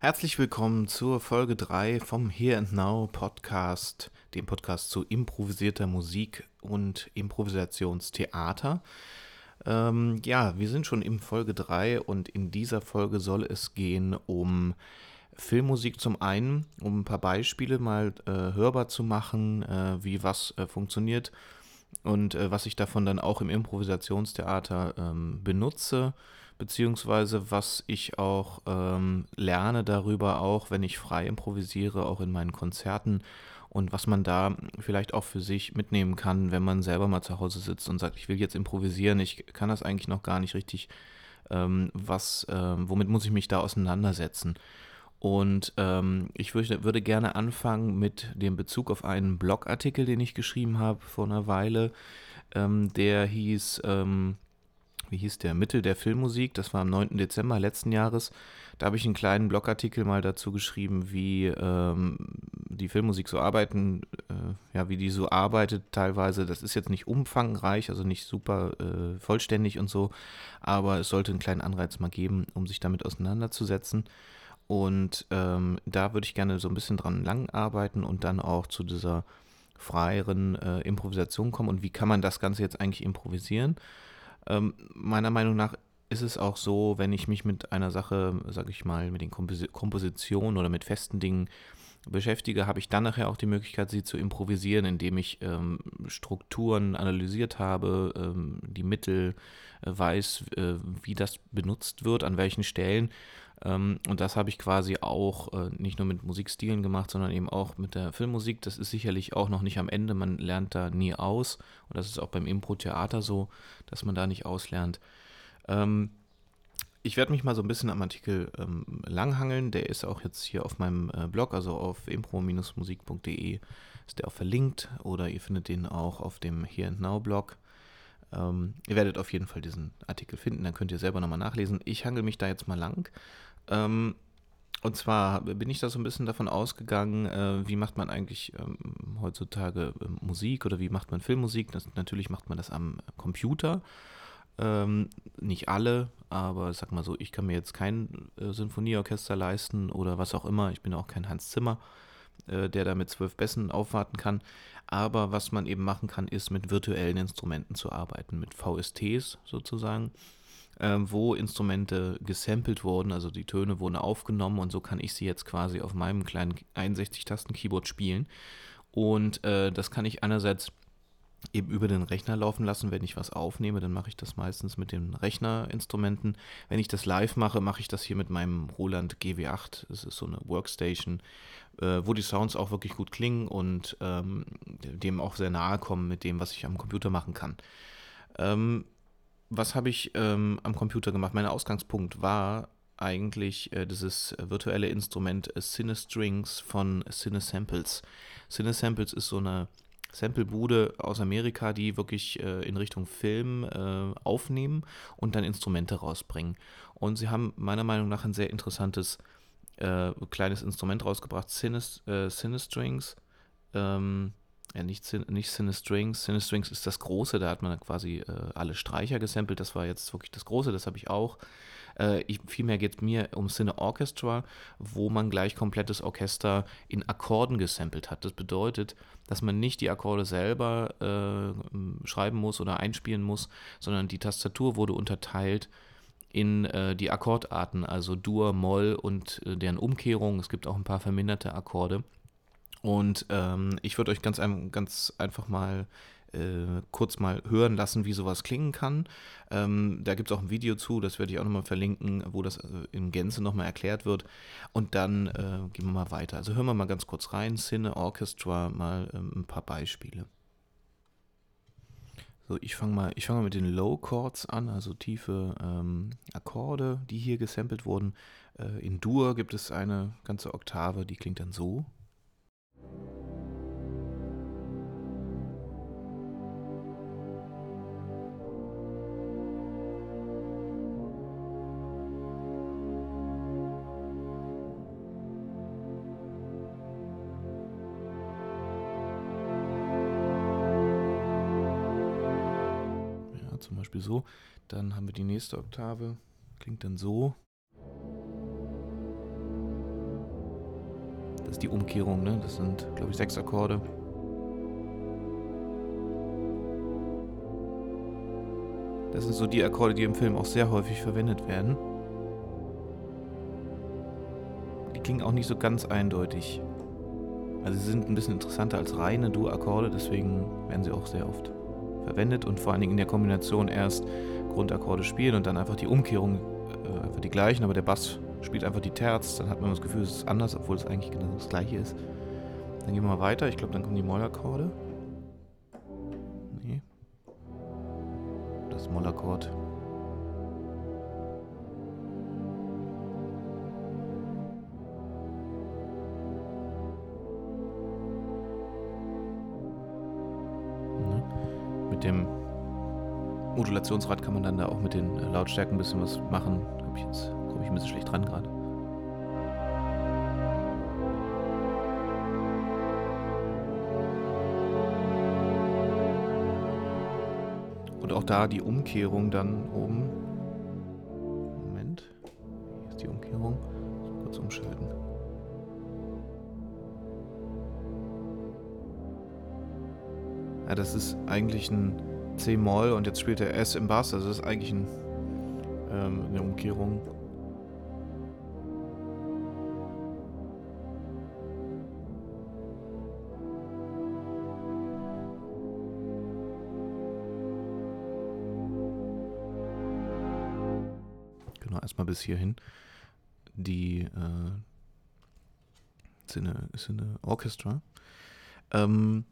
Herzlich willkommen zur Folge 3 vom Here and Now Podcast, dem Podcast zu improvisierter Musik und Improvisationstheater. Ähm, ja, wir sind schon in Folge 3 und in dieser Folge soll es gehen um Filmmusik zum einen, um ein paar Beispiele mal äh, hörbar zu machen, äh, wie was äh, funktioniert und äh, was ich davon dann auch im Improvisationstheater ähm, benutze beziehungsweise was ich auch ähm, lerne darüber, auch wenn ich frei improvisiere, auch in meinen Konzerten und was man da vielleicht auch für sich mitnehmen kann, wenn man selber mal zu Hause sitzt und sagt, ich will jetzt improvisieren, ich kann das eigentlich noch gar nicht richtig, ähm, was, ähm, womit muss ich mich da auseinandersetzen? Und ähm, ich würde, würde gerne anfangen mit dem Bezug auf einen Blogartikel, den ich geschrieben habe vor einer Weile. Ähm, der hieß ähm, wie hieß der, Mittel der Filmmusik, das war am 9. Dezember letzten Jahres. Da habe ich einen kleinen Blogartikel mal dazu geschrieben, wie ähm, die Filmmusik so arbeiten, äh, ja, wie die so arbeitet teilweise. Das ist jetzt nicht umfangreich, also nicht super äh, vollständig und so, aber es sollte einen kleinen Anreiz mal geben, um sich damit auseinanderzusetzen. Und ähm, da würde ich gerne so ein bisschen dran lang arbeiten und dann auch zu dieser freieren äh, Improvisation kommen. Und wie kann man das Ganze jetzt eigentlich improvisieren? Ähm, meiner Meinung nach ist es auch so, wenn ich mich mit einer Sache, sage ich mal, mit den Kompos Kompositionen oder mit festen Dingen beschäftige, habe ich dann nachher auch die Möglichkeit, sie zu improvisieren, indem ich ähm, Strukturen analysiert habe, ähm, die Mittel äh, weiß, äh, wie das benutzt wird, an welchen Stellen. Ähm, und das habe ich quasi auch äh, nicht nur mit Musikstilen gemacht, sondern eben auch mit der Filmmusik. Das ist sicherlich auch noch nicht am Ende. Man lernt da nie aus. Und das ist auch beim Impro-Theater so, dass man da nicht auslernt. Ähm, ich werde mich mal so ein bisschen am Artikel ähm, langhangeln. Der ist auch jetzt hier auf meinem äh, Blog, also auf impro-musik.de ist der auch verlinkt oder ihr findet den auch auf dem Here and Now Blog. Ähm, ihr werdet auf jeden Fall diesen Artikel finden, dann könnt ihr selber nochmal nachlesen. Ich hangel mich da jetzt mal lang. Ähm, und zwar bin ich da so ein bisschen davon ausgegangen, äh, wie macht man eigentlich ähm, heutzutage äh, Musik oder wie macht man Filmmusik? Das, natürlich macht man das am Computer. Ähm, nicht alle, aber sag mal so, ich kann mir jetzt kein äh, Sinfonieorchester leisten oder was auch immer. Ich bin auch kein Hans Zimmer, äh, der da mit zwölf Bässen aufwarten kann. Aber was man eben machen kann, ist mit virtuellen Instrumenten zu arbeiten, mit VSTs sozusagen, äh, wo Instrumente gesampelt wurden, also die Töne wurden aufgenommen und so kann ich sie jetzt quasi auf meinem kleinen 61-Tasten-Keyboard spielen. Und äh, das kann ich einerseits eben über den Rechner laufen lassen. Wenn ich was aufnehme, dann mache ich das meistens mit den Rechnerinstrumenten. Wenn ich das live mache, mache ich das hier mit meinem Roland GW8. Das ist so eine Workstation, äh, wo die Sounds auch wirklich gut klingen und ähm, dem auch sehr nahe kommen mit dem, was ich am Computer machen kann. Ähm, was habe ich ähm, am Computer gemacht? Mein Ausgangspunkt war eigentlich äh, dieses virtuelle Instrument äh, Cinestrings von Cinesamples. Cinesamples ist so eine Samplebude aus Amerika, die wirklich äh, in Richtung Film äh, aufnehmen und dann Instrumente rausbringen. Und sie haben meiner Meinung nach ein sehr interessantes äh, kleines Instrument rausgebracht, äh, Sinistrings. Ähm, ja, nicht, Sin nicht Sinistrings. Sinistrings ist das große, da hat man quasi äh, alle Streicher gesampelt. Das war jetzt wirklich das große, das habe ich auch. Äh, ich, vielmehr geht es mir um Cine Orchestra, wo man gleich komplettes Orchester in Akkorden gesampelt hat. Das bedeutet, dass man nicht die Akkorde selber äh, schreiben muss oder einspielen muss, sondern die Tastatur wurde unterteilt in äh, die Akkordarten, also Dur, Moll und äh, deren Umkehrung. Es gibt auch ein paar verminderte Akkorde. Und ähm, ich würde euch ganz, ganz einfach mal äh, kurz mal hören lassen, wie sowas klingen kann. Ähm, da gibt es auch ein Video zu, das werde ich auch nochmal verlinken, wo das äh, in Gänze nochmal erklärt wird. Und dann äh, gehen wir mal weiter. Also hören wir mal ganz kurz rein. Cine Orchestra, mal ähm, ein paar Beispiele. So, ich fange mal, ich mal mit den Low Chords an, also tiefe ähm, Akkorde, die hier gesampelt wurden. Äh, in Dur gibt es eine ganze Oktave, die klingt dann so. So. Dann haben wir die nächste Oktave, klingt dann so. Das ist die Umkehrung, ne? Das sind, glaube ich, sechs Akkorde. Das sind so die Akkorde, die im Film auch sehr häufig verwendet werden. Die klingen auch nicht so ganz eindeutig. Also sie sind ein bisschen interessanter als reine Dur-Akkorde, deswegen werden sie auch sehr oft verwendet und vor allen Dingen in der Kombination erst Grundakkorde spielen und dann einfach die Umkehrung äh, einfach die gleichen, aber der Bass spielt einfach die Terz, dann hat man das Gefühl, es ist anders, obwohl es eigentlich genau das gleiche ist. Dann gehen wir mal weiter, ich glaube, dann kommen die Mollakkorde. Nee. Das Mollakkord. Mit dem Modulationsrad kann man dann da auch mit den Lautstärken ein bisschen was machen. Hab ich jetzt komme ich ein bisschen schlecht dran gerade. Und auch da die Umkehrung dann oben. Moment. Hier ist die Umkehrung. Kurz umschalten. Das ist eigentlich ein C-Moll und jetzt spielt er S im Bass. Also das ist eigentlich ein, ähm, eine Umkehrung. Genau, erstmal bis hierhin. Die äh, Cine, Cine Orchestra. Ähm,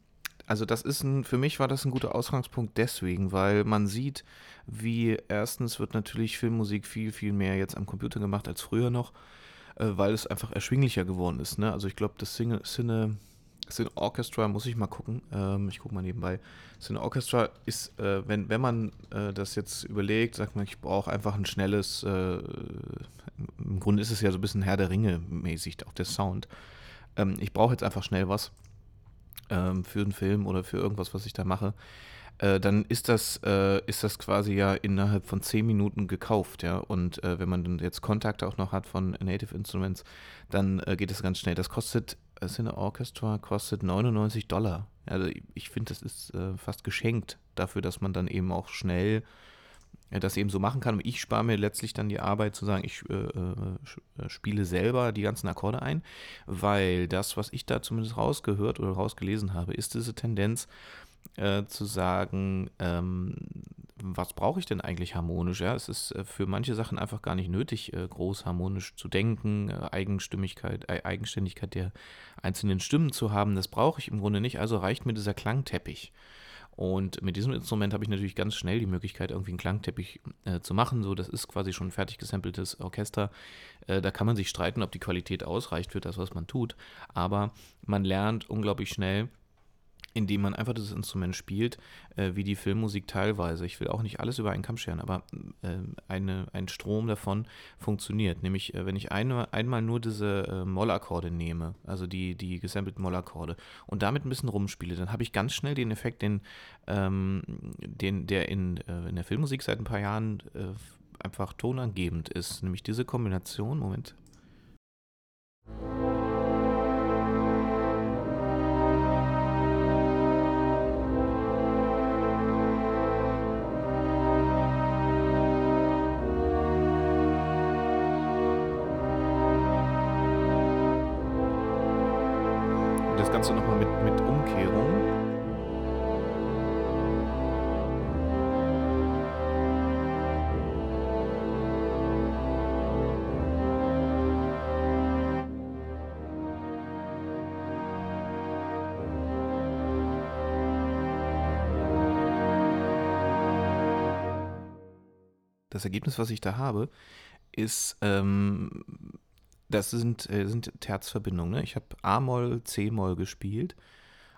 also das ist ein, für mich war das ein guter Ausgangspunkt deswegen, weil man sieht, wie erstens wird natürlich Filmmusik viel, viel mehr jetzt am Computer gemacht als früher noch, äh, weil es einfach erschwinglicher geworden ist. Ne? Also ich glaube, das Cine, Cine, Cine Orchestra, muss ich mal gucken, ähm, ich gucke mal nebenbei. Cine Orchestra ist, äh, wenn, wenn man äh, das jetzt überlegt, sagt man, ich brauche einfach ein schnelles, äh, im Grunde ist es ja so ein bisschen Herr der Ringe mäßig, auch der Sound. Ähm, ich brauche jetzt einfach schnell was ähm, für einen Film oder für irgendwas, was ich da mache, äh, dann ist das, äh, ist das quasi ja innerhalb von 10 Minuten gekauft, ja. Und äh, wenn man dann jetzt Kontakte auch noch hat von Native Instruments, dann äh, geht es ganz schnell. Das kostet, Cine Orchestra kostet 99 Dollar. Also ich finde, das ist äh, fast geschenkt dafür, dass man dann eben auch schnell das eben so machen kann. Und ich spare mir letztlich dann die Arbeit zu sagen, ich äh, äh, spiele selber die ganzen Akkorde ein, weil das, was ich da zumindest rausgehört oder rausgelesen habe, ist diese Tendenz äh, zu sagen, ähm, was brauche ich denn eigentlich harmonisch? Ja, es ist äh, für manche Sachen einfach gar nicht nötig, äh, groß harmonisch zu denken, äh, Eigenstimmigkeit, Eigenständigkeit der einzelnen Stimmen zu haben. Das brauche ich im Grunde nicht. Also reicht mir dieser Klangteppich. Und mit diesem Instrument habe ich natürlich ganz schnell die Möglichkeit, irgendwie einen Klangteppich äh, zu machen. So, das ist quasi schon ein fertig gesampeltes Orchester. Äh, da kann man sich streiten, ob die Qualität ausreicht für das, was man tut. Aber man lernt unglaublich schnell, indem man einfach das Instrument spielt, äh, wie die Filmmusik teilweise. Ich will auch nicht alles über einen Kamm scheren, aber äh, eine, ein Strom davon funktioniert. Nämlich, äh, wenn ich eine, einmal nur diese äh, Mollakkorde nehme, also die, die gesampelten Mollakkorde, und damit ein bisschen rumspiele, dann habe ich ganz schnell den Effekt, den, ähm, den der in, äh, in der Filmmusik seit ein paar Jahren äh, einfach tonangebend ist. Nämlich diese Kombination, Moment, Ergebnis, was ich da habe, ist ähm, das sind, äh, sind Terzverbindungen. Ne? Ich habe A-Moll, C-Moll gespielt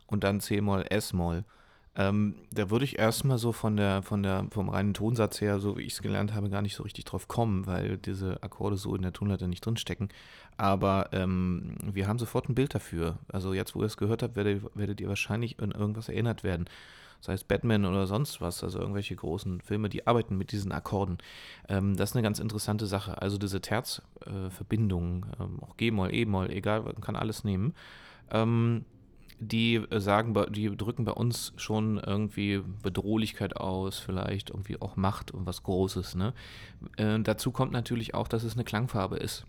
und dann C-Moll, S-Moll. Ähm, da würde ich erstmal so von der, von der, vom reinen Tonsatz her, so wie ich es gelernt habe, gar nicht so richtig drauf kommen, weil diese Akkorde so in der Tonleiter nicht drinstecken. Aber ähm, wir haben sofort ein Bild dafür. Also jetzt, wo ihr es gehört habt, werdet, werdet ihr wahrscheinlich an irgendwas erinnert werden. Sei es Batman oder sonst was, also irgendwelche großen Filme, die arbeiten mit diesen Akkorden. Ähm, das ist eine ganz interessante Sache. Also diese Terzverbindungen, äh, ähm, auch G-Moll, E-Moll, egal, man kann alles nehmen. Ähm, die sagen, die drücken bei uns schon irgendwie Bedrohlichkeit aus, vielleicht irgendwie auch Macht und was Großes. Ne? Äh, dazu kommt natürlich auch, dass es eine Klangfarbe ist.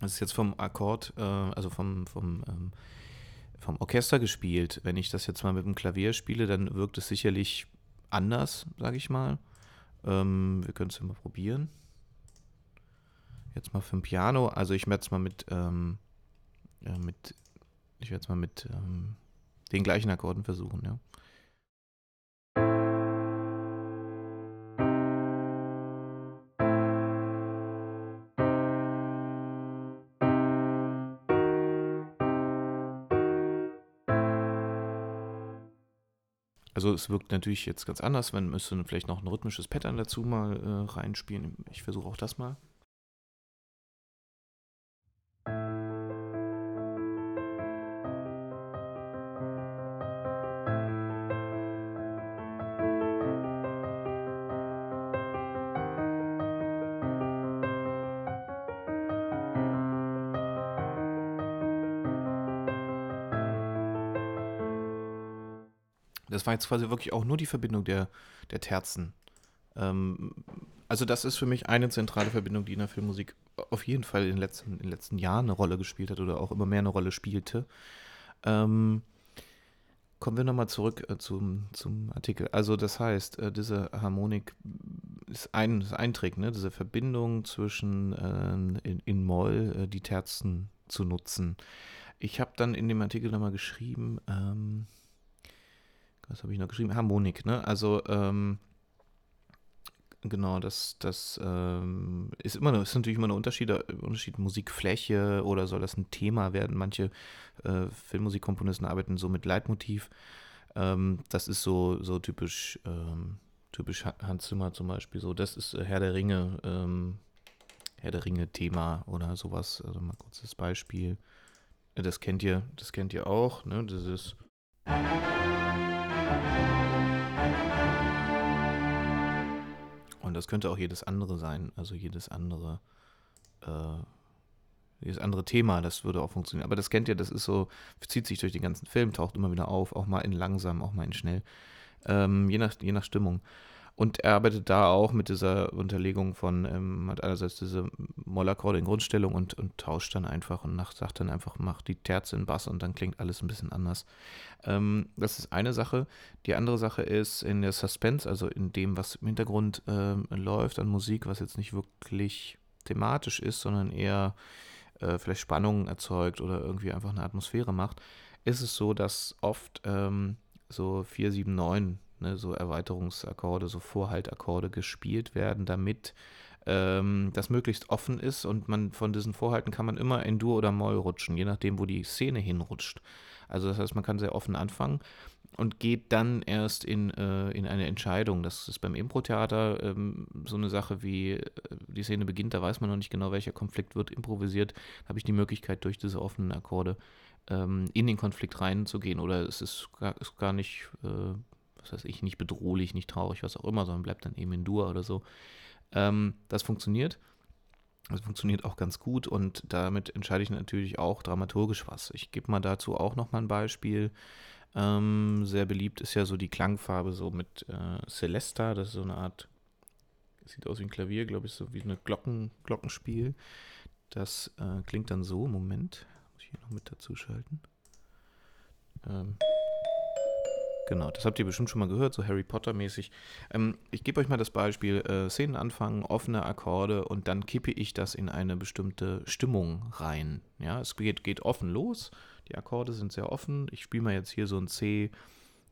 Das ist jetzt vom Akkord, äh, also vom, vom, ähm, vom Orchester gespielt. Wenn ich das jetzt mal mit dem Klavier spiele, dann wirkt es sicherlich anders, sage ich mal. Ähm, wir können es ja mal probieren. Jetzt mal für ein Piano. Also ich werde es mal mit, ähm, äh, mit ich werde mal mit ähm, den gleichen Akkorden versuchen, ja. Es wirkt natürlich jetzt ganz anders, man müsste vielleicht noch ein rhythmisches Pattern dazu mal äh, reinspielen. Ich versuche auch das mal. War jetzt quasi wirklich auch nur die Verbindung der, der Terzen. Ähm, also das ist für mich eine zentrale Verbindung, die in der Filmmusik auf jeden Fall in den letzten, in den letzten Jahren eine Rolle gespielt hat oder auch immer mehr eine Rolle spielte. Ähm, kommen wir nochmal zurück äh, zum, zum Artikel. Also das heißt, äh, diese Harmonik ist ein, ist ein Trick, ne? diese Verbindung zwischen äh, in, in Moll äh, die Terzen zu nutzen. Ich habe dann in dem Artikel nochmal geschrieben, ähm, was habe ich noch geschrieben? Harmonik, ne? Also, ähm, genau, das, das ähm, ist immer ist natürlich immer ein Unterschied, Unterschied Musikfläche oder soll das ein Thema werden? Manche äh, Filmmusikkomponisten arbeiten so mit Leitmotiv. Ähm, das ist so, so typisch, ähm, typisch Hans Zimmer zum Beispiel. So, das ist äh, Herr der Ringe, ähm, Herr der Ringe Thema oder sowas. Also mal kurz das Beispiel. Das kennt ihr, das kennt ihr auch, ne? Das ist. Und das könnte auch jedes andere sein, also jedes andere, äh, jedes andere Thema, das würde auch funktionieren. Aber das kennt ihr, das ist so, zieht sich durch den ganzen Film, taucht immer wieder auf, auch mal in langsam, auch mal in schnell, ähm, je, nach, je nach Stimmung. Und er arbeitet da auch mit dieser Unterlegung von, ähm, hat einerseits diese Mollakkorde in Grundstellung und, und tauscht dann einfach und nach, sagt dann einfach, mach die Terze in Bass und dann klingt alles ein bisschen anders. Ähm, das ist eine Sache. Die andere Sache ist in der Suspense, also in dem, was im Hintergrund ähm, läuft an Musik, was jetzt nicht wirklich thematisch ist, sondern eher äh, vielleicht Spannungen erzeugt oder irgendwie einfach eine Atmosphäre macht, ist es so, dass oft ähm, so 4, 7, 9 ne, so Erweiterungsakkorde, so Vorhaltakkorde gespielt werden, damit ähm, das möglichst offen ist und man von diesen Vorhalten kann man immer in Dur oder Moll rutschen, je nachdem, wo die Szene hinrutscht. Also das heißt, man kann sehr offen anfangen und geht dann erst in, äh, in eine Entscheidung. Das ist beim Impro-Theater ähm, so eine Sache wie, äh, die Szene beginnt, da weiß man noch nicht genau, welcher Konflikt wird improvisiert. Habe ich die Möglichkeit, durch diese offenen Akkorde ähm, in den Konflikt reinzugehen oder es ist gar, ist gar nicht äh, was weiß ich, nicht bedrohlich, nicht traurig, was auch immer, sondern bleibt dann eben in Dur oder so. Ähm, das funktioniert. Das funktioniert auch ganz gut und damit entscheide ich natürlich auch dramaturgisch was. Ich gebe mal dazu auch nochmal ein Beispiel. Ähm, sehr beliebt ist ja so die Klangfarbe so mit äh, Celesta, das ist so eine Art, sieht aus wie ein Klavier, glaube ich, so wie ein Glocken, Glockenspiel. Das äh, klingt dann so, Moment, muss ich hier noch mit dazu schalten. Ähm, Genau, das habt ihr bestimmt schon mal gehört, so Harry Potter-mäßig. Ähm, ich gebe euch mal das Beispiel: äh, Szenen anfangen, offene Akkorde und dann kippe ich das in eine bestimmte Stimmung rein. Ja, es geht, geht offen los. Die Akkorde sind sehr offen. Ich spiele mal jetzt hier so ein C,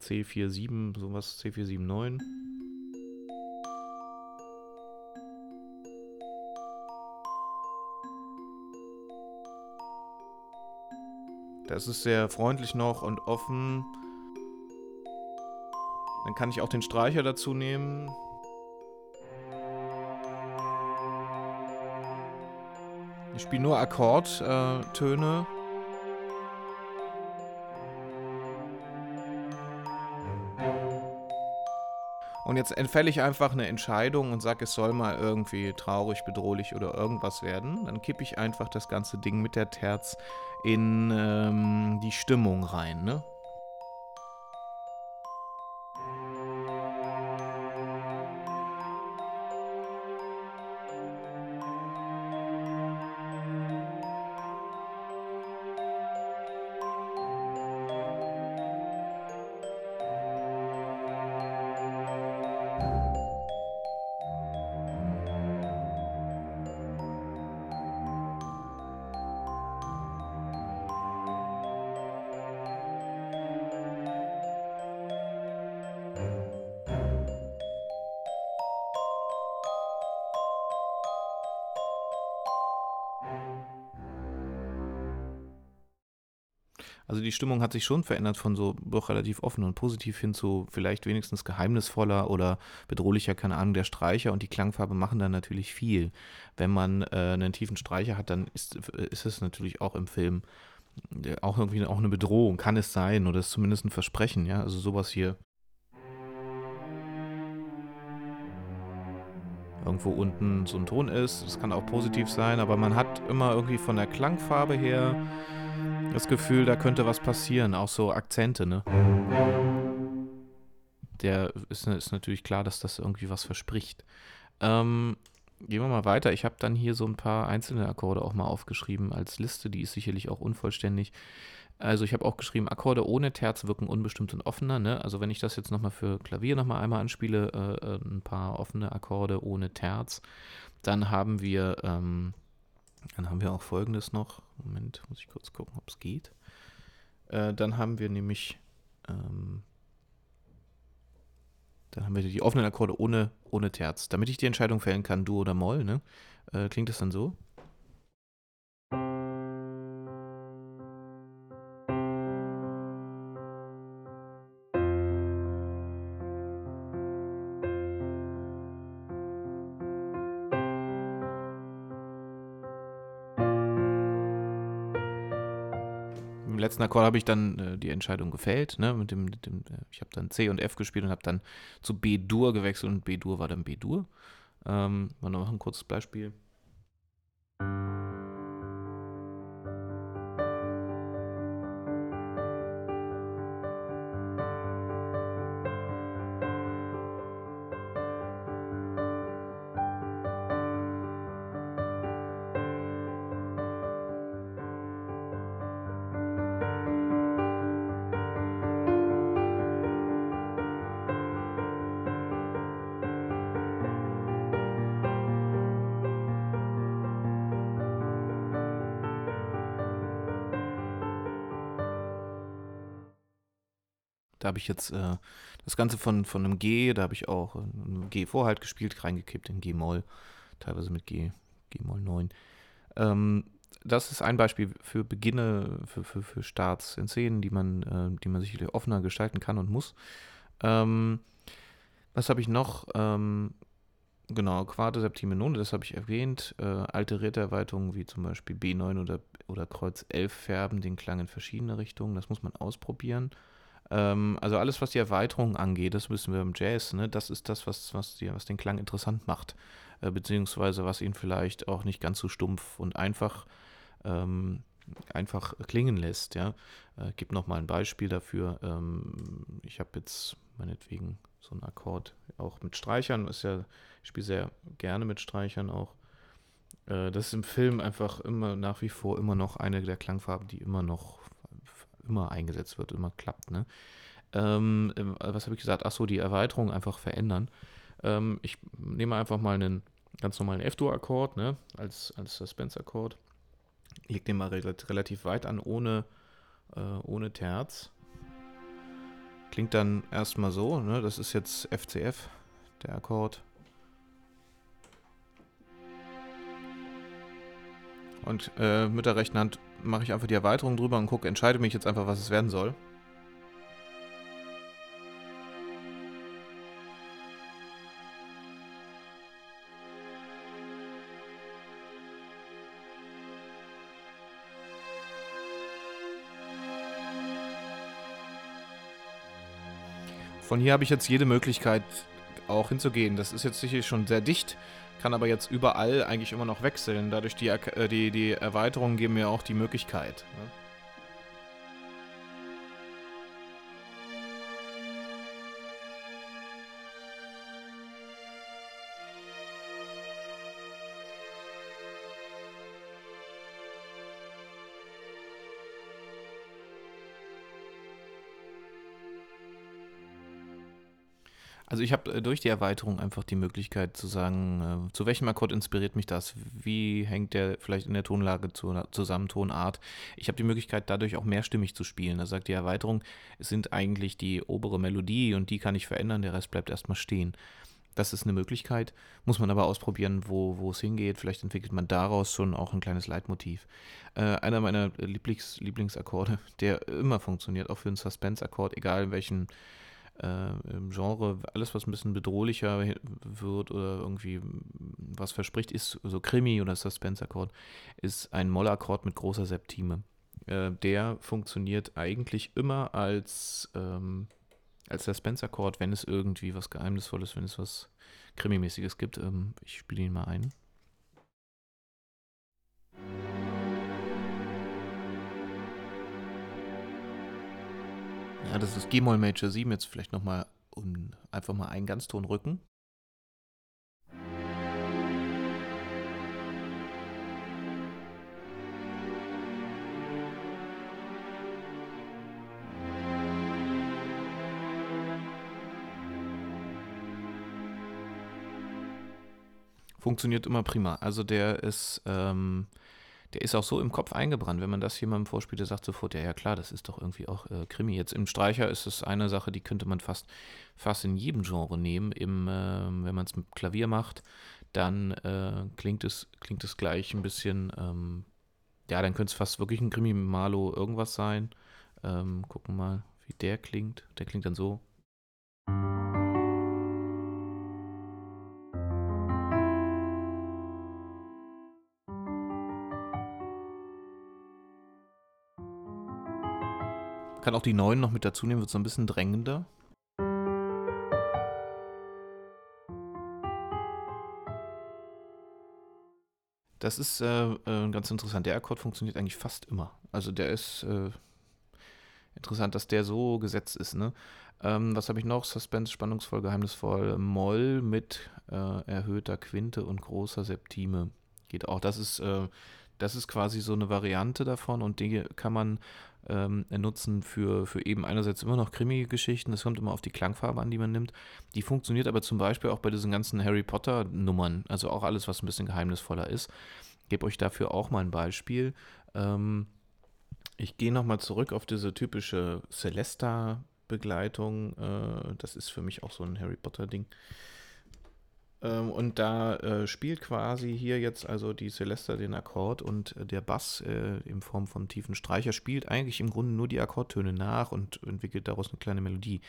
C47, sowas, C479. Das ist sehr freundlich noch und offen. Dann kann ich auch den Streicher dazu nehmen. Ich spiele nur Akkordtöne. Und jetzt entfälle ich einfach eine Entscheidung und sage, es soll mal irgendwie traurig, bedrohlich oder irgendwas werden. Dann kippe ich einfach das ganze Ding mit der Terz in ähm, die Stimmung rein. Ne? Stimmung hat sich schon verändert von so doch relativ offen und positiv hin zu vielleicht wenigstens geheimnisvoller oder bedrohlicher, keine Ahnung, der Streicher und die Klangfarbe machen dann natürlich viel. Wenn man äh, einen tiefen Streicher hat, dann ist, ist es natürlich auch im Film äh, auch irgendwie auch eine Bedrohung, kann es sein oder ist zumindest ein Versprechen, ja, also sowas hier. Irgendwo unten so ein Ton ist, das kann auch positiv sein, aber man hat immer irgendwie von der Klangfarbe her das Gefühl, da könnte was passieren, auch so Akzente, ne? Der ist, ist natürlich klar, dass das irgendwie was verspricht. Ähm, gehen wir mal weiter. Ich habe dann hier so ein paar einzelne Akkorde auch mal aufgeschrieben als Liste, die ist sicherlich auch unvollständig. Also ich habe auch geschrieben, Akkorde ohne Terz wirken unbestimmt und offener. Ne? Also wenn ich das jetzt nochmal für Klavier nochmal einmal anspiele, äh, äh, ein paar offene Akkorde ohne Terz, dann haben wir ähm, dann haben wir auch folgendes noch. Moment, muss ich kurz gucken, ob es geht. Äh, dann haben wir nämlich, ähm, dann haben wir die offenen Akkorde ohne, ohne Terz. Damit ich die Entscheidung fällen kann, Du oder Moll, ne? Äh, klingt das dann so? Letzten Akkord habe ich dann äh, die Entscheidung gefällt. Ne, mit dem, mit dem äh, ich habe dann C und F gespielt und habe dann zu B-Dur gewechselt und B-Dur war dann B-Dur. Ähm, mal noch ein kurzes Beispiel. Habe ich jetzt äh, das Ganze von, von einem G, da habe ich auch ein G-Vorhalt gespielt, reingekippt in G-Moll, teilweise mit G, G-Moll 9. Ähm, das ist ein Beispiel für Beginne, für, für, für Starts in Szenen, die man, äh, die man sicherlich offener gestalten kann und muss. Ähm, was habe ich noch? Ähm, genau, Quarte, Septime, None, das habe ich erwähnt. Äh, alte Räterweiterungen wie zum Beispiel B9 oder, oder Kreuz 11 färben den Klang in verschiedene Richtungen. Das muss man ausprobieren. Ähm, also alles, was die Erweiterung angeht, das wissen wir im Jazz, ne, das ist das, was, was, die, was den Klang interessant macht. Äh, beziehungsweise was ihn vielleicht auch nicht ganz so stumpf und einfach, ähm, einfach klingen lässt. Ja. Äh, gebe nochmal ein Beispiel dafür. Ähm, ich habe jetzt meinetwegen so einen Akkord auch mit Streichern, ist ja, ich spiele sehr gerne mit Streichern auch. Äh, das ist im Film einfach immer nach wie vor immer noch eine der Klangfarben, die immer noch immer eingesetzt wird, immer klappt. Ne? Ähm, was habe ich gesagt? Achso, die Erweiterung einfach verändern. Ähm, ich nehme einfach mal einen ganz normalen F-Dur-Akkord ne? als, als Suspense-Akkord. Leg den mal re relativ weit an, ohne, äh, ohne Terz. Klingt dann erstmal so, ne? das ist jetzt FCF, der Akkord. Und äh, mit der rechten Hand mache ich einfach die Erweiterung drüber und gucke, entscheide mich jetzt einfach, was es werden soll. Von hier habe ich jetzt jede Möglichkeit, auch hinzugehen. Das ist jetzt sicherlich schon sehr dicht, kann aber jetzt überall eigentlich immer noch wechseln. Dadurch die, äh, die, die Erweiterungen geben mir auch die Möglichkeit. Ne? Also ich habe äh, durch die Erweiterung einfach die Möglichkeit zu sagen, äh, zu welchem Akkord inspiriert mich das? Wie hängt der vielleicht in der Tonlage zu, zusammen, Tonart? Ich habe die Möglichkeit dadurch auch mehrstimmig zu spielen. Da sagt die Erweiterung, es sind eigentlich die obere Melodie und die kann ich verändern, der Rest bleibt erstmal stehen. Das ist eine Möglichkeit, muss man aber ausprobieren, wo, wo es hingeht. Vielleicht entwickelt man daraus schon auch ein kleines Leitmotiv. Äh, einer meiner Lieblings, Lieblingsakkorde, der immer funktioniert, auch für einen Suspense-Akkord, egal in welchen im Genre, alles, was ein bisschen bedrohlicher wird oder irgendwie was verspricht, ist so Krimi oder Suspense-Akkord, ist ein Mollakkord mit großer Septime. Äh, der funktioniert eigentlich immer als, ähm, als Suspense-Akkord, wenn es irgendwie was Geheimnisvolles, wenn es was Krimimäßiges gibt. Ähm, ich spiele ihn mal ein. Ja, das ist G-Moll Major 7 jetzt vielleicht nochmal um einfach mal einen Ganzton rücken. Funktioniert immer prima. Also der ist ähm, der ist auch so im Kopf eingebrannt. Wenn man das jemandem vorspielt, der sagt sofort, ja, ja klar, das ist doch irgendwie auch äh, Krimi. Jetzt im Streicher ist es eine Sache, die könnte man fast, fast in jedem Genre nehmen. Im, äh, wenn man es mit Klavier macht, dann äh, klingt, es, klingt es gleich ein bisschen, ähm, ja, dann könnte es fast wirklich ein Krimi Malo irgendwas sein. Ähm, gucken mal, wie der klingt. Der klingt dann so. Kann auch die neuen noch mit dazu nehmen, wird so ein bisschen drängender. Das ist äh, äh, ganz interessant. Der Akkord funktioniert eigentlich fast immer. Also der ist äh, interessant, dass der so gesetzt ist. Ne? Ähm, was habe ich noch? Suspense, spannungsvoll, geheimnisvoll. Moll mit äh, erhöhter Quinte und großer Septime. Geht auch. Das ist, äh, das ist quasi so eine Variante davon und die kann man ähm, nutzen für, für eben einerseits immer noch Krimi-Geschichten. Das kommt immer auf die Klangfarbe an, die man nimmt. Die funktioniert aber zum Beispiel auch bei diesen ganzen Harry Potter-Nummern. Also auch alles, was ein bisschen geheimnisvoller ist. Ich gebe euch dafür auch mal ein Beispiel. Ähm, ich gehe nochmal zurück auf diese typische Celesta-Begleitung. Äh, das ist für mich auch so ein Harry Potter-Ding. Ähm, und da äh, spielt quasi hier jetzt also die Celesta den Akkord und äh, der Bass äh, in Form von tiefen Streicher spielt eigentlich im Grunde nur die Akkordtöne nach und entwickelt daraus eine kleine Melodie.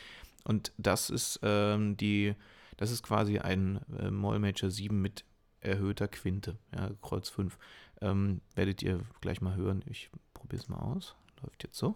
Und das ist ähm, die, das ist quasi ein äh, Moll Major 7 mit erhöhter Quinte, ja, Kreuz 5. Ähm, werdet ihr gleich mal hören. Ich probiere es mal aus. Läuft jetzt so.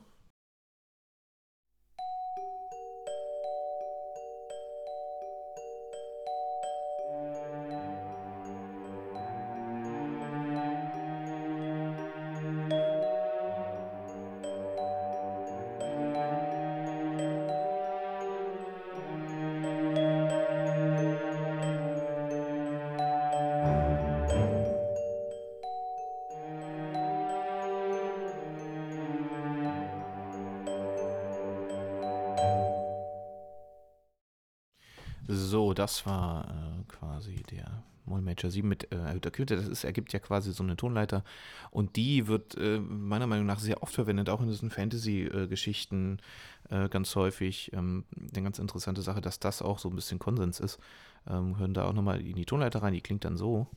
Das war äh, quasi der Moll Major 7 mit äh, erhöhter Quinte. Das ist, ergibt ja quasi so eine Tonleiter. Und die wird äh, meiner Meinung nach sehr oft verwendet, auch in diesen Fantasy-Geschichten äh, ganz häufig. Ähm, eine ganz interessante Sache, dass das auch so ein bisschen Konsens ist. Ähm, hören da auch nochmal in die Tonleiter rein, die klingt dann so.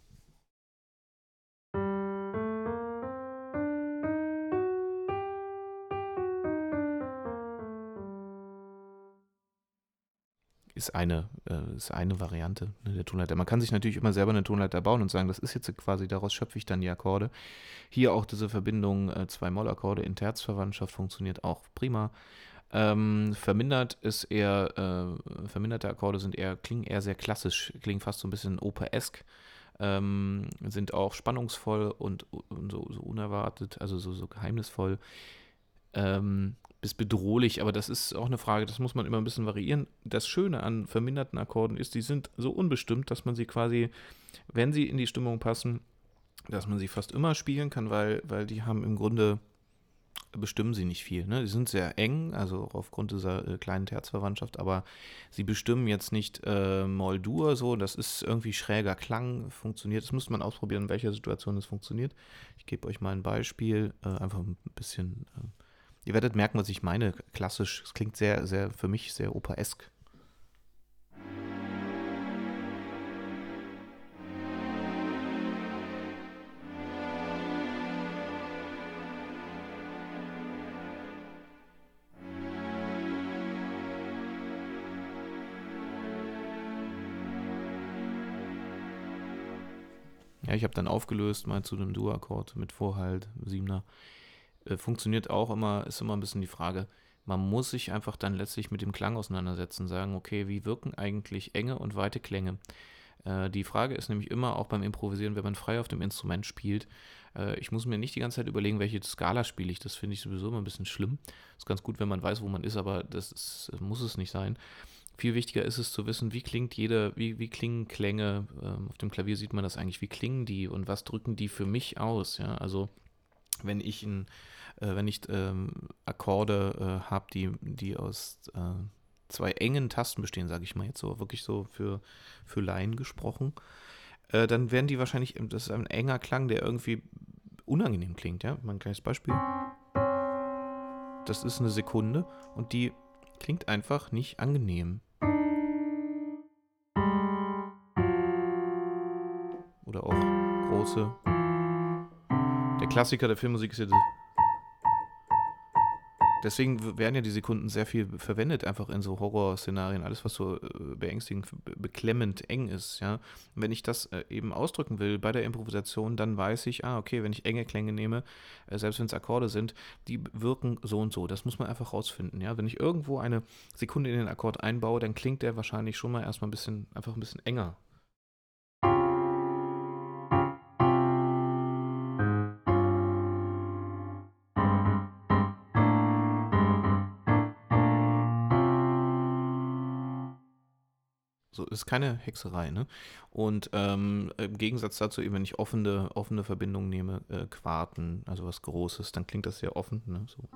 Ist eine, äh, ist eine Variante ne, der Tonleiter. Man kann sich natürlich immer selber eine Tonleiter bauen und sagen, das ist jetzt quasi, daraus schöpfe ich dann die Akkorde. Hier auch diese Verbindung, äh, zwei Mollakkorde in Terzverwandtschaft funktioniert auch prima. Ähm, vermindert ist eher, äh, verminderte Akkorde sind eher, klingen eher sehr klassisch, klingen fast so ein bisschen operesk, ähm, sind auch spannungsvoll und, und so, so, unerwartet, also so, so geheimnisvoll ähm, bis bedrohlich, aber das ist auch eine Frage, das muss man immer ein bisschen variieren. Das Schöne an verminderten Akkorden ist, die sind so unbestimmt, dass man sie quasi, wenn sie in die Stimmung passen, dass man sie fast immer spielen kann, weil, weil die haben im Grunde bestimmen sie nicht viel. Ne? Die sind sehr eng, also aufgrund dieser äh, kleinen Terzverwandtschaft, aber sie bestimmen jetzt nicht äh, Moll-Dur so. Das ist irgendwie schräger Klang, funktioniert. Das müsste man ausprobieren, in welcher Situation es funktioniert. Ich gebe euch mal ein Beispiel, äh, einfach ein bisschen. Äh, ihr werdet merken, was ich meine. Klassisch. Es klingt sehr, sehr, für mich sehr operesk. Ja, ich habe dann aufgelöst, mal zu einem Dur-Akkord mit Vorhalt, Siebener. Äh, funktioniert auch immer, ist immer ein bisschen die Frage. Man muss sich einfach dann letztlich mit dem Klang auseinandersetzen, sagen, okay, wie wirken eigentlich enge und weite Klänge? Äh, die Frage ist nämlich immer auch beim Improvisieren, wenn man frei auf dem Instrument spielt. Äh, ich muss mir nicht die ganze Zeit überlegen, welche Skala spiele ich. Das finde ich sowieso immer ein bisschen schlimm. Ist ganz gut, wenn man weiß, wo man ist, aber das ist, muss es nicht sein. Viel wichtiger ist es zu wissen, wie klingt jede, wie, wie klingen Klänge, ähm, auf dem Klavier sieht man das eigentlich, wie klingen die und was drücken die für mich aus, ja, also wenn ich ein, äh, wenn ich ähm, Akkorde äh, habe, die, die aus äh, zwei engen Tasten bestehen, sage ich mal jetzt so, wirklich so für, für Laien gesprochen, äh, dann werden die wahrscheinlich, das ist ein enger Klang, der irgendwie unangenehm klingt, ja, mal ein kleines Beispiel. Das ist eine Sekunde und die klingt einfach nicht angenehm. Oder auch große. Der Klassiker der Filmmusik ist ja Deswegen werden ja die Sekunden sehr viel verwendet, einfach in so Horrorszenarien, alles, was so äh, beängstigend, beklemmend eng ist, ja. Und wenn ich das äh, eben ausdrücken will bei der Improvisation, dann weiß ich, ah, okay, wenn ich enge Klänge nehme, äh, selbst wenn es Akkorde sind, die wirken so und so. Das muss man einfach rausfinden, ja. Wenn ich irgendwo eine Sekunde in den Akkord einbaue, dann klingt der wahrscheinlich schon mal erstmal ein bisschen, einfach ein bisschen enger, ist keine Hexerei, ne? Und ähm, im Gegensatz dazu, eben, wenn ich offene, offene Verbindungen nehme, äh, Quarten, also was Großes, dann klingt das sehr offen, ne? So.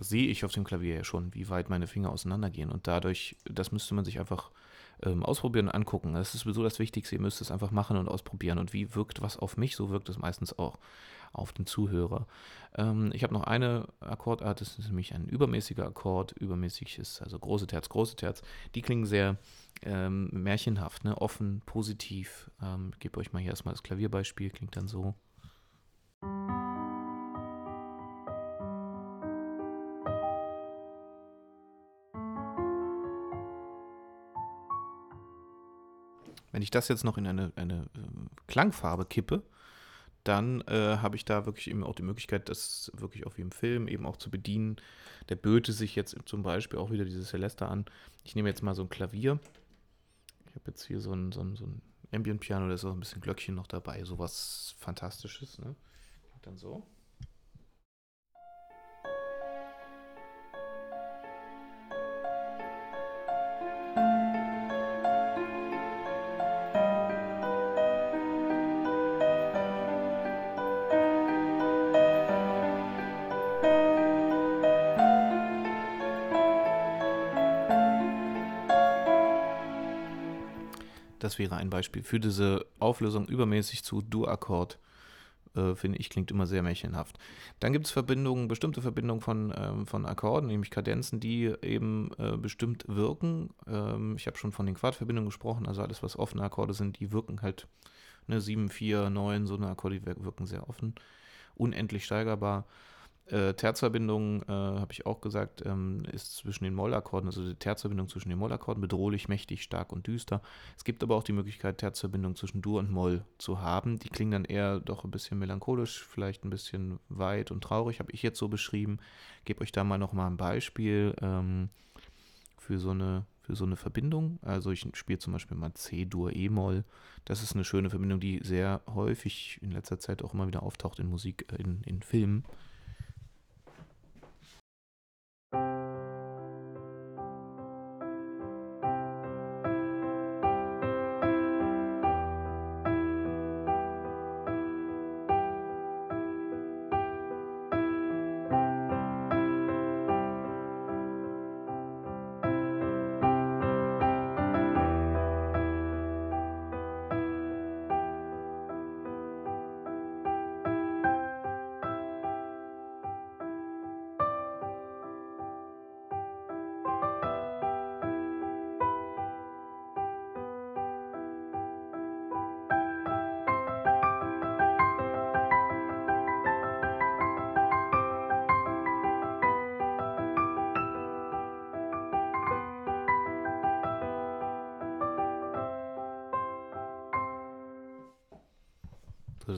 Sehe ich auf dem Klavier ja schon, wie weit meine Finger auseinandergehen. Und dadurch, das müsste man sich einfach ähm, ausprobieren und angucken. Das ist sowieso das Wichtigste. Ihr müsst es einfach machen und ausprobieren. Und wie wirkt was auf mich, so wirkt es meistens auch auf den Zuhörer. Ähm, ich habe noch eine Akkordart, das ist nämlich ein übermäßiger Akkord. Übermäßig ist also große Terz, große Terz. Die klingen sehr ähm, märchenhaft, ne? offen, positiv. Ähm, ich gebe euch mal hier erstmal das Klavierbeispiel, klingt dann so. Wenn ich das jetzt noch in eine, eine äh, Klangfarbe kippe, dann äh, habe ich da wirklich eben auch die Möglichkeit, das wirklich auch wie im Film eben auch zu bedienen. Der böte sich jetzt zum Beispiel auch wieder dieses Celeste an. Ich nehme jetzt mal so ein Klavier. Ich habe jetzt hier so ein, so ein, so ein Ambient-Piano, da ist auch ein bisschen Glöckchen noch dabei. Sowas Fantastisches. Ne? Dann so. Das wäre ein Beispiel für diese Auflösung übermäßig zu Dur-Akkord. Äh, finde ich, klingt immer sehr märchenhaft. Dann gibt es Verbindungen, bestimmte Verbindungen von, ähm, von Akkorden, nämlich Kadenzen, die eben äh, bestimmt wirken. Ähm, ich habe schon von den Quartverbindungen gesprochen, also alles, was offene Akkorde sind, die wirken halt ne, 7, 4, 9, so eine Akkorde, wirken sehr offen, unendlich steigerbar. Äh, Terzverbindung, äh, habe ich auch gesagt, ähm, ist zwischen den Mollakkorden, also die Terzverbindung zwischen den Mollakkorden, bedrohlich, mächtig, stark und düster. Es gibt aber auch die Möglichkeit, Terzverbindung zwischen Dur und Moll zu haben. Die klingen dann eher doch ein bisschen melancholisch, vielleicht ein bisschen weit und traurig, habe ich jetzt so beschrieben. Gebe euch da mal nochmal ein Beispiel ähm, für so eine für so eine Verbindung. Also ich spiele zum Beispiel mal C-Dur, E-Moll. Das ist eine schöne Verbindung, die sehr häufig in letzter Zeit auch immer wieder auftaucht in Musik, äh, in, in Filmen.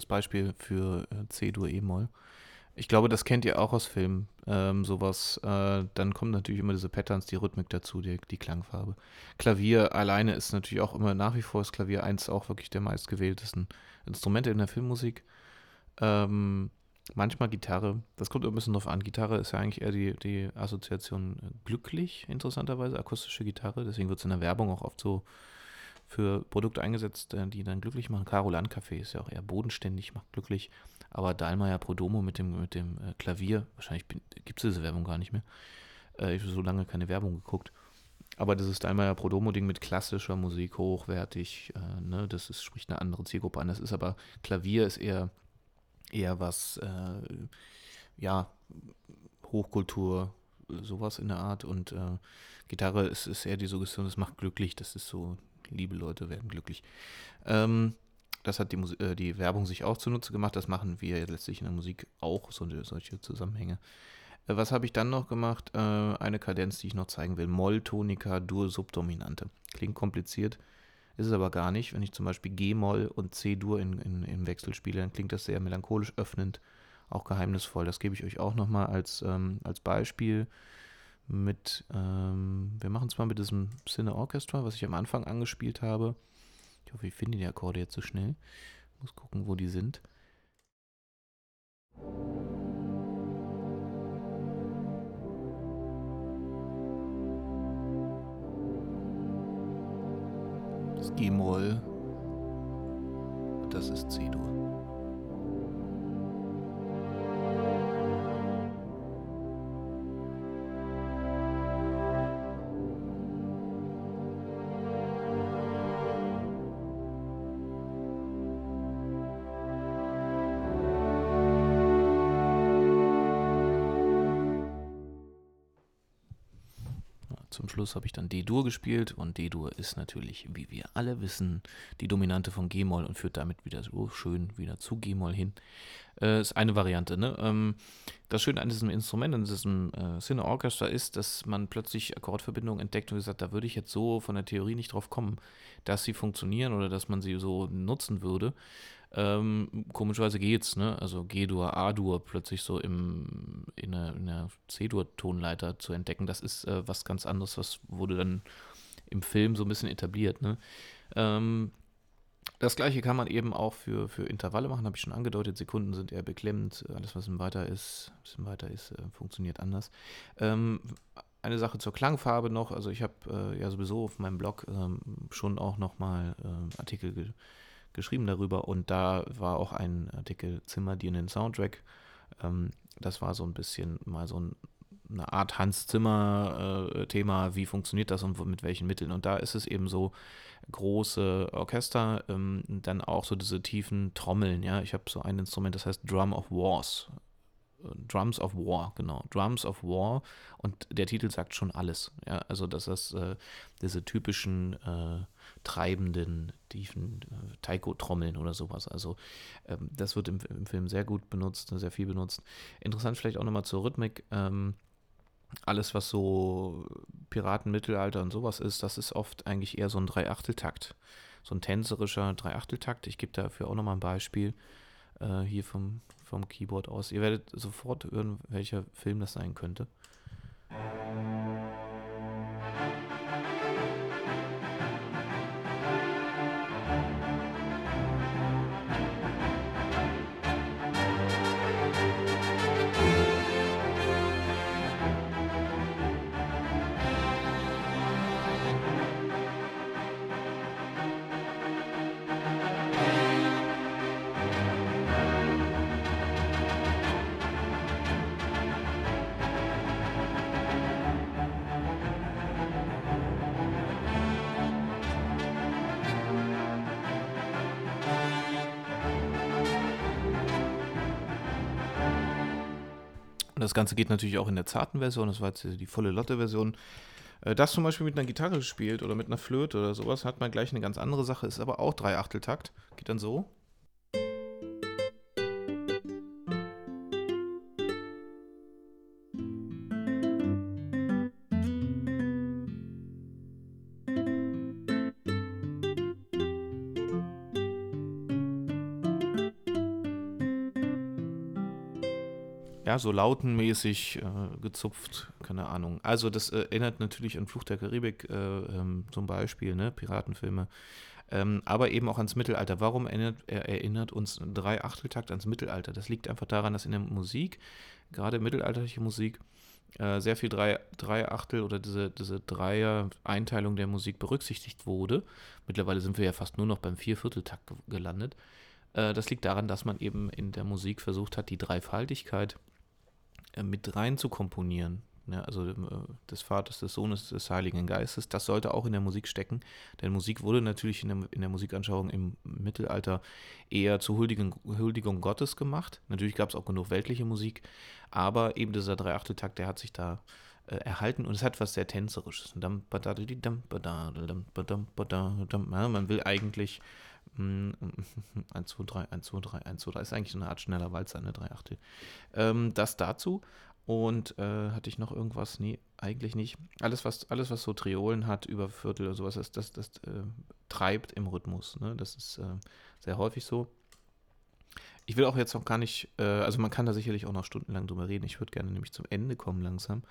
Das Beispiel für äh, C-Dur E-Moll. Ich glaube, das kennt ihr auch aus Filmen, ähm, sowas. Äh, dann kommen natürlich immer diese Patterns, die Rhythmik dazu, die, die Klangfarbe. Klavier alleine ist natürlich auch immer nach wie vor das Klavier 1 auch wirklich der meistgewähltesten Instrumente in der Filmmusik. Ähm, manchmal Gitarre, das kommt ein bisschen drauf an. Gitarre ist ja eigentlich eher die, die Assoziation äh, glücklich, interessanterweise, akustische Gitarre. Deswegen wird es in der Werbung auch oft so für Produkte eingesetzt, äh, die dann glücklich machen. Carolan Café ist ja auch eher bodenständig, macht glücklich. Aber Dalmayer Prodomo mit dem, mit dem äh, Klavier, wahrscheinlich gibt es diese Werbung gar nicht mehr. Äh, ich habe so lange keine Werbung geguckt. Aber dieses Dalmayer Prodomo-Ding mit klassischer Musik, hochwertig, ne, das ist, spricht eine andere Zielgruppe an. Das ist aber, Klavier ist eher, eher was, äh, ja, Hochkultur, sowas in der Art. Und äh, Gitarre ist, ist eher die Suggestion, das macht glücklich, das ist so liebe Leute werden glücklich. Ähm, das hat die, äh, die Werbung sich auch zunutze gemacht. Das machen wir letztlich in der Musik auch, so solche Zusammenhänge. Äh, was habe ich dann noch gemacht? Äh, eine Kadenz, die ich noch zeigen will. Moll-Tonika, Dur-Subdominante. Klingt kompliziert, ist es aber gar nicht. Wenn ich zum Beispiel G-Moll und C-Dur in, in, im Wechsel spiele, dann klingt das sehr melancholisch öffnend, auch geheimnisvoll. Das gebe ich euch auch nochmal als, ähm, als Beispiel mit, ähm, wir machen es mal mit diesem Cine Orchestra, was ich am Anfang angespielt habe. Ich hoffe, ich finde die Akkorde jetzt so schnell. Muss gucken, wo die sind. Das G-Moll. Das ist C-Dur. Zum Schluss habe ich dann D-Dur gespielt und D-Dur ist natürlich, wie wir alle wissen, die Dominante von G-Moll und führt damit wieder so schön wieder zu G-Moll hin. Äh, ist eine Variante. Ne? Ähm, das Schöne an diesem Instrument, an diesem äh, Cine Orchestra ist, dass man plötzlich Akkordverbindungen entdeckt und gesagt, da würde ich jetzt so von der Theorie nicht drauf kommen, dass sie funktionieren oder dass man sie so nutzen würde. Ähm, komischerweise geht's, ne? Also G-Dur, A-Dur plötzlich so im, in einer, einer C-Dur-Tonleiter zu entdecken, das ist äh, was ganz anderes, was wurde dann im Film so ein bisschen etabliert, ne? Ähm, das gleiche kann man eben auch für, für Intervalle machen, habe ich schon angedeutet. Sekunden sind eher beklemmend. Alles, was ein weiter ist, ein bisschen weiter ist, äh, funktioniert anders. Ähm, eine Sache zur Klangfarbe noch. Also ich habe äh, ja sowieso auf meinem Blog ähm, schon auch nochmal äh, Artikel geschrieben darüber und da war auch ein Artikel Zimmer dir einen Soundtrack. Ähm, das war so ein bisschen mal so ein, eine Art Hans Zimmer-Thema, äh, wie funktioniert das und mit welchen Mitteln. Und da ist es eben so, große Orchester, ähm, dann auch so diese tiefen Trommeln, ja. Ich habe so ein Instrument, das heißt Drum of Wars. Drums of War, genau. Drums of War. Und der Titel sagt schon alles. Ja, also, dass das äh, diese typischen äh, treibenden, tiefen äh, Taiko-Trommeln oder sowas. Also, ähm, das wird im, im, Film sehr gut benutzt, sehr viel benutzt. Interessant vielleicht auch nochmal zur Rhythmik. Ähm, alles, was so Piraten, Mittelalter und sowas ist, das ist oft eigentlich eher so ein Dreiachteltakt. So ein tänzerischer Dreiachteltakt. Ich gebe dafür auch nochmal ein Beispiel äh, hier vom, vom Keyboard aus. Ihr werdet sofort hören, welcher Film das sein könnte. Und das Ganze geht natürlich auch in der zarten Version, das war jetzt die volle Lotte-Version. Äh, das zum Beispiel mit einer Gitarre spielt oder mit einer Flöte oder sowas, hat man gleich eine ganz andere Sache, ist aber auch Dreiachteltakt. Geht dann so. Ja, so lautenmäßig äh, gezupft, keine Ahnung. Also das äh, erinnert natürlich an Fluch der Karibik äh, ähm, zum Beispiel, ne, Piratenfilme, ähm, aber eben auch ans Mittelalter. Warum erinnert, er erinnert uns ein Drei-Achteltakt ans Mittelalter? Das liegt einfach daran, dass in der Musik, gerade mittelalterliche Musik, äh, sehr viel drei, Dreiachtel oder diese, diese Dreier-Einteilung der Musik berücksichtigt wurde. Mittlerweile sind wir ja fast nur noch beim Viervierteltakt gelandet. Äh, das liegt daran, dass man eben in der Musik versucht hat, die Dreifaltigkeit mit rein zu komponieren. Ja, also äh, des Vaters, des Sohnes, des Heiligen Geistes, das sollte auch in der Musik stecken. Denn Musik wurde natürlich in der, in der Musikanschauung im Mittelalter eher zur Huldigung, Huldigung Gottes gemacht. Natürlich gab es auch genug weltliche Musik, aber eben dieser Dreiachteltakt, der hat sich da äh, erhalten und es hat was sehr Tänzerisches. Man will eigentlich 1, 2, 3, 1, 2, 3, 1, 2, 3 ist eigentlich eine Art schneller Walzer, eine 3 Achtel. Ähm, das dazu. Und äh, hatte ich noch irgendwas? Nee, eigentlich nicht. Alles, was, alles, was so Triolen hat, über Viertel oder sowas, das, das, das äh, treibt im Rhythmus. Ne? Das ist äh, sehr häufig so. Ich will auch jetzt noch gar nicht, äh, also man kann da sicherlich auch noch stundenlang drüber reden. Ich würde gerne nämlich zum Ende kommen langsam.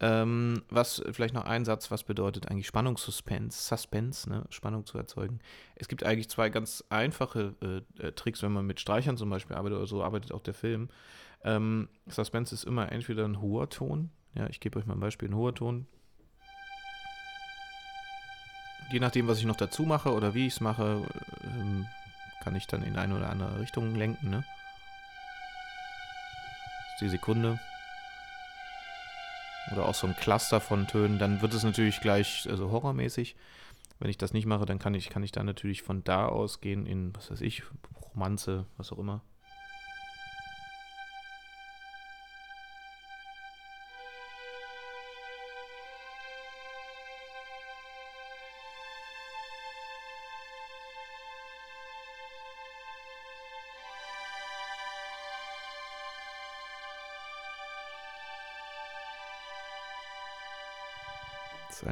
Ähm, was vielleicht noch ein Satz, was bedeutet eigentlich Spannung, Suspense, Suspense, ne? Spannung zu erzeugen. Es gibt eigentlich zwei ganz einfache äh, äh, Tricks, wenn man mit Streichern zum Beispiel arbeitet oder so arbeitet auch der Film. Ähm, Suspense ist immer entweder ein hoher Ton, ja, ich gebe euch mal ein Beispiel, ein hoher Ton. Je nachdem, was ich noch dazu mache oder wie ich es mache, ähm, kann ich dann in eine oder andere Richtung lenken, ne? Das ist die Sekunde oder auch so ein Cluster von Tönen, dann wird es natürlich gleich also horrormäßig. Wenn ich das nicht mache, dann kann ich, kann ich dann natürlich von da aus gehen in, was weiß ich, Romanze, was auch immer.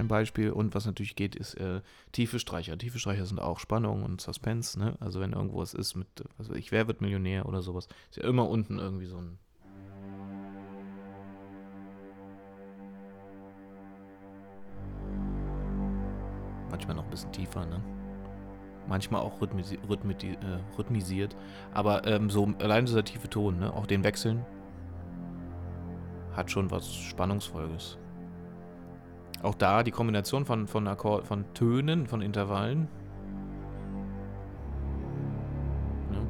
Ein Beispiel. Und was natürlich geht, ist äh, tiefe Streicher. Tiefe Streicher sind auch Spannung und Suspense. Ne? Also wenn irgendwo was ist mit, weiß ich, wer wird Millionär oder sowas, ist ja immer unten irgendwie so ein manchmal noch ein bisschen tiefer, ne? Manchmal auch rhythmisi rhythmisi äh, rhythmisiert. Aber ähm, so allein dieser tiefe Ton, ne? Auch den Wechseln hat schon was Spannungsvolles. Auch da die Kombination von, von, Akkord, von Tönen, von Intervallen. Ne?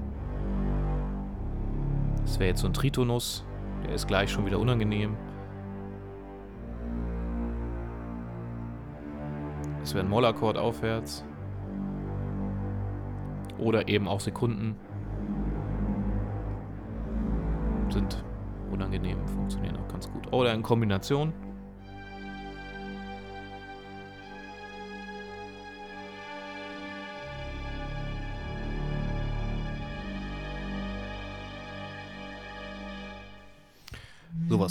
Das wäre jetzt so ein Tritonus. Der ist gleich schon wieder unangenehm. Das wäre ein Mollakkord aufwärts. Oder eben auch Sekunden. Sind unangenehm funktionieren auch ganz gut. Oder in Kombination.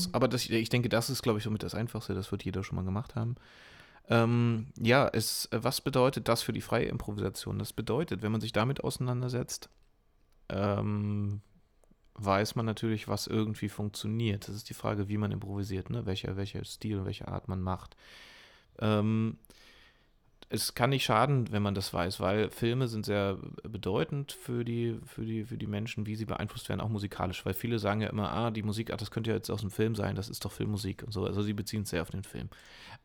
Sowas. Aber das, ich denke, das ist, glaube ich, somit das Einfachste. Das wird jeder schon mal gemacht haben. Ähm, ja, es, was bedeutet das für die freie Improvisation? Das bedeutet, wenn man sich damit auseinandersetzt, ähm, weiß man natürlich, was irgendwie funktioniert. Das ist die Frage, wie man improvisiert, ne? welcher, welcher Stil, welche Art man macht. Ähm, es kann nicht schaden, wenn man das weiß, weil Filme sind sehr bedeutend für die, für die, für die Menschen, wie sie beeinflusst werden, auch musikalisch. Weil viele sagen ja immer, ah, die Musik, ach, das könnte ja jetzt aus dem Film sein, das ist doch Filmmusik und so. Also sie beziehen es sehr auf den Film.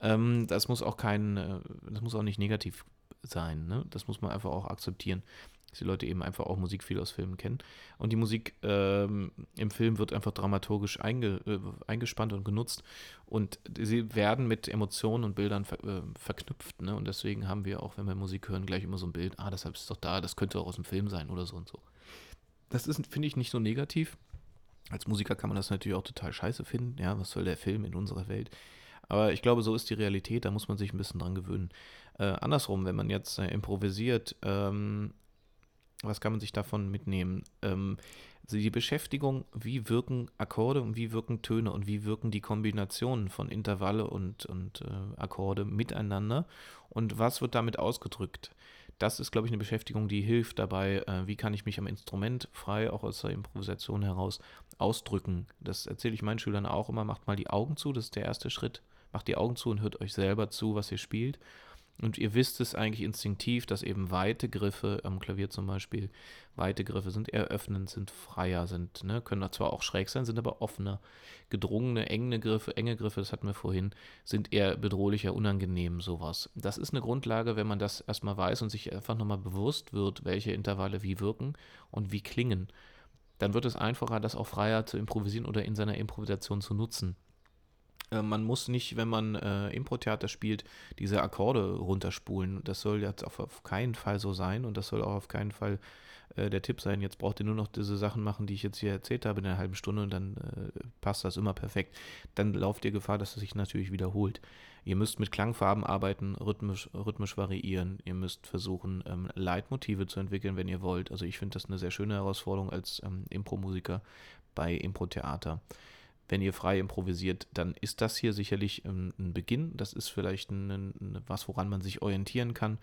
Ähm, das muss auch kein, äh, das muss auch nicht negativ sein, ne? Das muss man einfach auch akzeptieren dass die Leute eben einfach auch Musik viel aus Filmen kennen. Und die Musik ähm, im Film wird einfach dramaturgisch einge, äh, eingespannt und genutzt. Und sie werden mit Emotionen und Bildern ver, äh, verknüpft. Ne? Und deswegen haben wir auch, wenn wir Musik hören, gleich immer so ein Bild, ah, deshalb ist es doch da, das könnte auch aus dem Film sein oder so und so. Das ist, finde ich, nicht so negativ. Als Musiker kann man das natürlich auch total scheiße finden. Ja, was soll der Film in unserer Welt? Aber ich glaube, so ist die Realität, da muss man sich ein bisschen dran gewöhnen. Äh, andersrum, wenn man jetzt äh, improvisiert, ähm, was kann man sich davon mitnehmen? Ähm, also die Beschäftigung, wie wirken Akkorde und wie wirken Töne und wie wirken die Kombinationen von Intervalle und, und äh, Akkorde miteinander und was wird damit ausgedrückt? Das ist, glaube ich, eine Beschäftigung, die hilft dabei, äh, wie kann ich mich am Instrument frei, auch aus der Improvisation heraus, ausdrücken. Das erzähle ich meinen Schülern auch immer, macht mal die Augen zu, das ist der erste Schritt. Macht die Augen zu und hört euch selber zu, was ihr spielt. Und ihr wisst es eigentlich instinktiv, dass eben weite Griffe, am Klavier zum Beispiel, weite Griffe sind eher öffnend, sind freier, sind, ne, können zwar auch schräg sein, sind aber offener. Gedrungene, enge Griffe, enge Griffe, das hatten wir vorhin, sind eher bedrohlicher, unangenehm, sowas. Das ist eine Grundlage, wenn man das erstmal weiß und sich einfach nochmal bewusst wird, welche Intervalle wie wirken und wie klingen. Dann wird es einfacher, das auch freier zu improvisieren oder in seiner Improvisation zu nutzen. Äh, man muss nicht, wenn man äh, Impro-Theater spielt, diese Akkorde runterspulen. Das soll jetzt auf, auf, keinen Fall so sein und das soll auch auf keinen Fall äh, der Tipp sein. Jetzt braucht ihr nur noch diese Sachen machen, die ich jetzt hier erzählt habe in einer halben Stunde und dann äh, passt das immer perfekt. Dann lauft ihr Gefahr, dass es sich natürlich wiederholt. Ihr müsst mit Klangfarben arbeiten, rhythmisch, rhythmisch variieren. Ihr müsst versuchen, ähm, Leitmotive zu entwickeln, wenn ihr wollt. Also ich finde das eine sehr schöne Herausforderung als ähm, Impro-Musiker bei Impro-Theater wenn ihr frei improvisiert, dann ist das hier sicherlich ähm, ein Beginn. Das ist vielleicht ein, ein, was, woran man sich orientieren kann.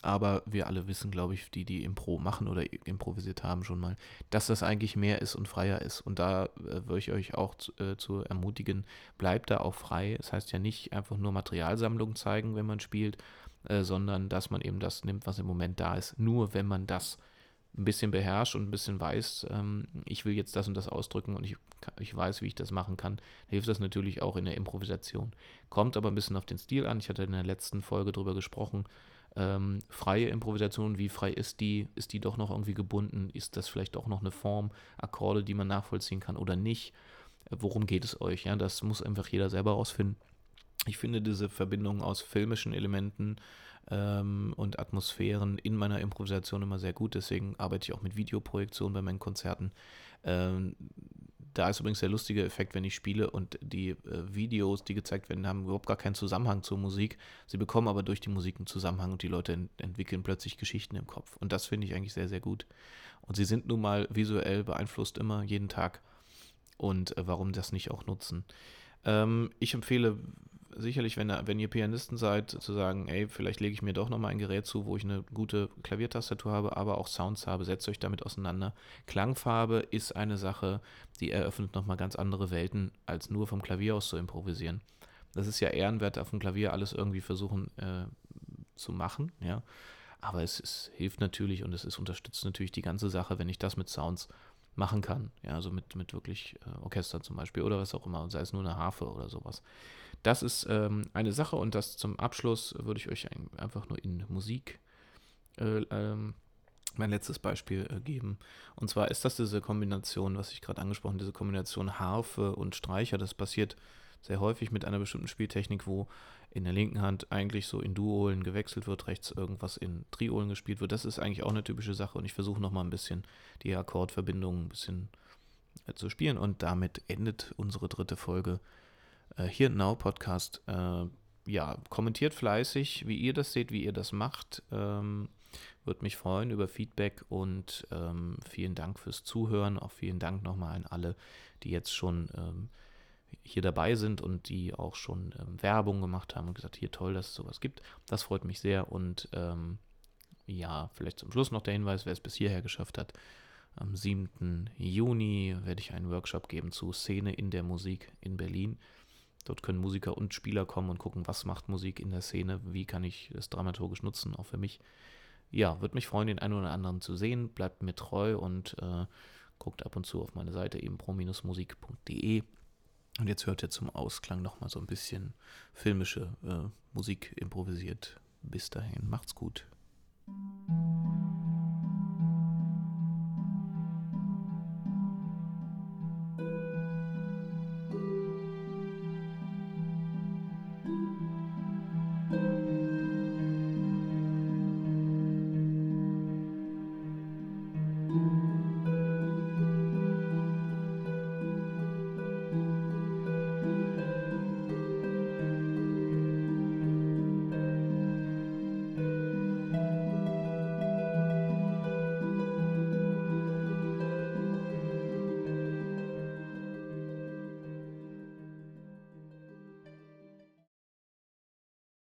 Aber wir alle wissen, glaube ich, die, die Impro machen oder improvisiert haben schon mal, dass das eigentlich mehr ist und freier ist. Und da äh, würde ich euch auch zu, äh, zu ermutigen, bleibt da auch frei. Das heißt ja nicht einfach nur Materialsammlung zeigen, wenn man spielt, äh, sondern dass man eben das nimmt, was im Moment da ist. Nur wenn man das ein bisschen beherrscht und ein bisschen weiß, ähm, ich will jetzt das und das ausdrücken und ich, ich weiß, wie ich das machen kann, hilft das natürlich auch in der Improvisation. Kommt aber ein bisschen auf den Stil an. Ich hatte in der letzten Folge darüber gesprochen. Ähm, freie Improvisation, wie frei ist die? Ist die doch noch irgendwie gebunden? Ist das vielleicht auch noch eine Form, Akkorde, die man nachvollziehen kann oder nicht? Worum geht es euch? Ja, das muss einfach jeder selber rausfinden. Ich finde diese Verbindung aus filmischen Elementen, ähm, und Atmosphären in meiner Improvisation immer sehr gut. Deswegen arbeite ich auch mit Videoprojektion bei meinen Konzerten. Ähm, da ist übrigens der lustige Effekt, wenn ich spiele und die äh, Videos, die gezeigt werden, haben überhaupt gar keinen Zusammenhang zur Musik. Sie bekommen aber durch die Musik einen Zusammenhang und die Leute ent entwickeln plötzlich Geschichten im Kopf. Und das finde ich eigentlich sehr, sehr gut. Und sie sind nun mal visuell beeinflusst immer, jeden Tag. Und äh, warum das nicht auch nutzen? Ähm, ich empfehle sicherlich, wenn, wenn ihr Pianisten seid, zu sagen, ey, vielleicht lege ich mir doch nochmal ein Gerät zu, wo ich eine gute Klaviertastatur habe, aber auch Sounds habe, setzt euch damit auseinander. Klangfarbe ist eine Sache, die eröffnet nochmal ganz andere Welten, als nur vom Klavier aus zu improvisieren. Das ist ja ehrenwert, auf dem Klavier alles irgendwie versuchen äh, zu machen, ja. Aber es, es, hilft natürlich und es ist, unterstützt natürlich die ganze Sache, wenn ich das mit Sounds machen kann. Ja, also mit, mit wirklich äh, Orchester zum Beispiel oder was auch immer, sei es nur eine Harfe oder sowas. Das ist ähm, eine Sache und das zum Abschluss würde ich euch ein, einfach nur in Musik äh, ähm, mein letztes Beispiel äh, geben. Und zwar ist das diese Kombination, was ich gerade angesprochen diese Kombination Harfe und Streicher. Das passiert sehr häufig mit einer bestimmten Spieltechnik, wo in der linken Hand eigentlich so in Duolen gewechselt wird, rechts irgendwas in Triolen gespielt wird. Das ist eigentlich auch eine typische Sache und ich versuche nochmal ein bisschen die Akkordverbindungen ein bisschen äh, zu spielen. Und damit endet unsere dritte Folge äh, hier Now Podcast. Äh, ja, kommentiert fleißig, wie ihr das seht, wie ihr das macht. Ähm, würde mich freuen über Feedback und ähm, vielen Dank fürs Zuhören. Auch vielen Dank nochmal an alle, die jetzt schon ähm, hier dabei sind und die auch schon ähm, Werbung gemacht haben und gesagt, hier toll, dass es sowas gibt. Das freut mich sehr und ähm, ja, vielleicht zum Schluss noch der Hinweis, wer es bis hierher geschafft hat. Am 7. Juni werde ich einen Workshop geben zu Szene in der Musik in Berlin. Dort können Musiker und Spieler kommen und gucken, was macht Musik in der Szene, wie kann ich es dramaturgisch nutzen, auch für mich. Ja, würde mich freuen, den einen oder anderen zu sehen. Bleibt mir treu und äh, guckt ab und zu auf meine Seite eben pro-musik.de. Und jetzt hört ihr zum Ausklang nochmal so ein bisschen filmische äh, Musik improvisiert. Bis dahin, macht's gut.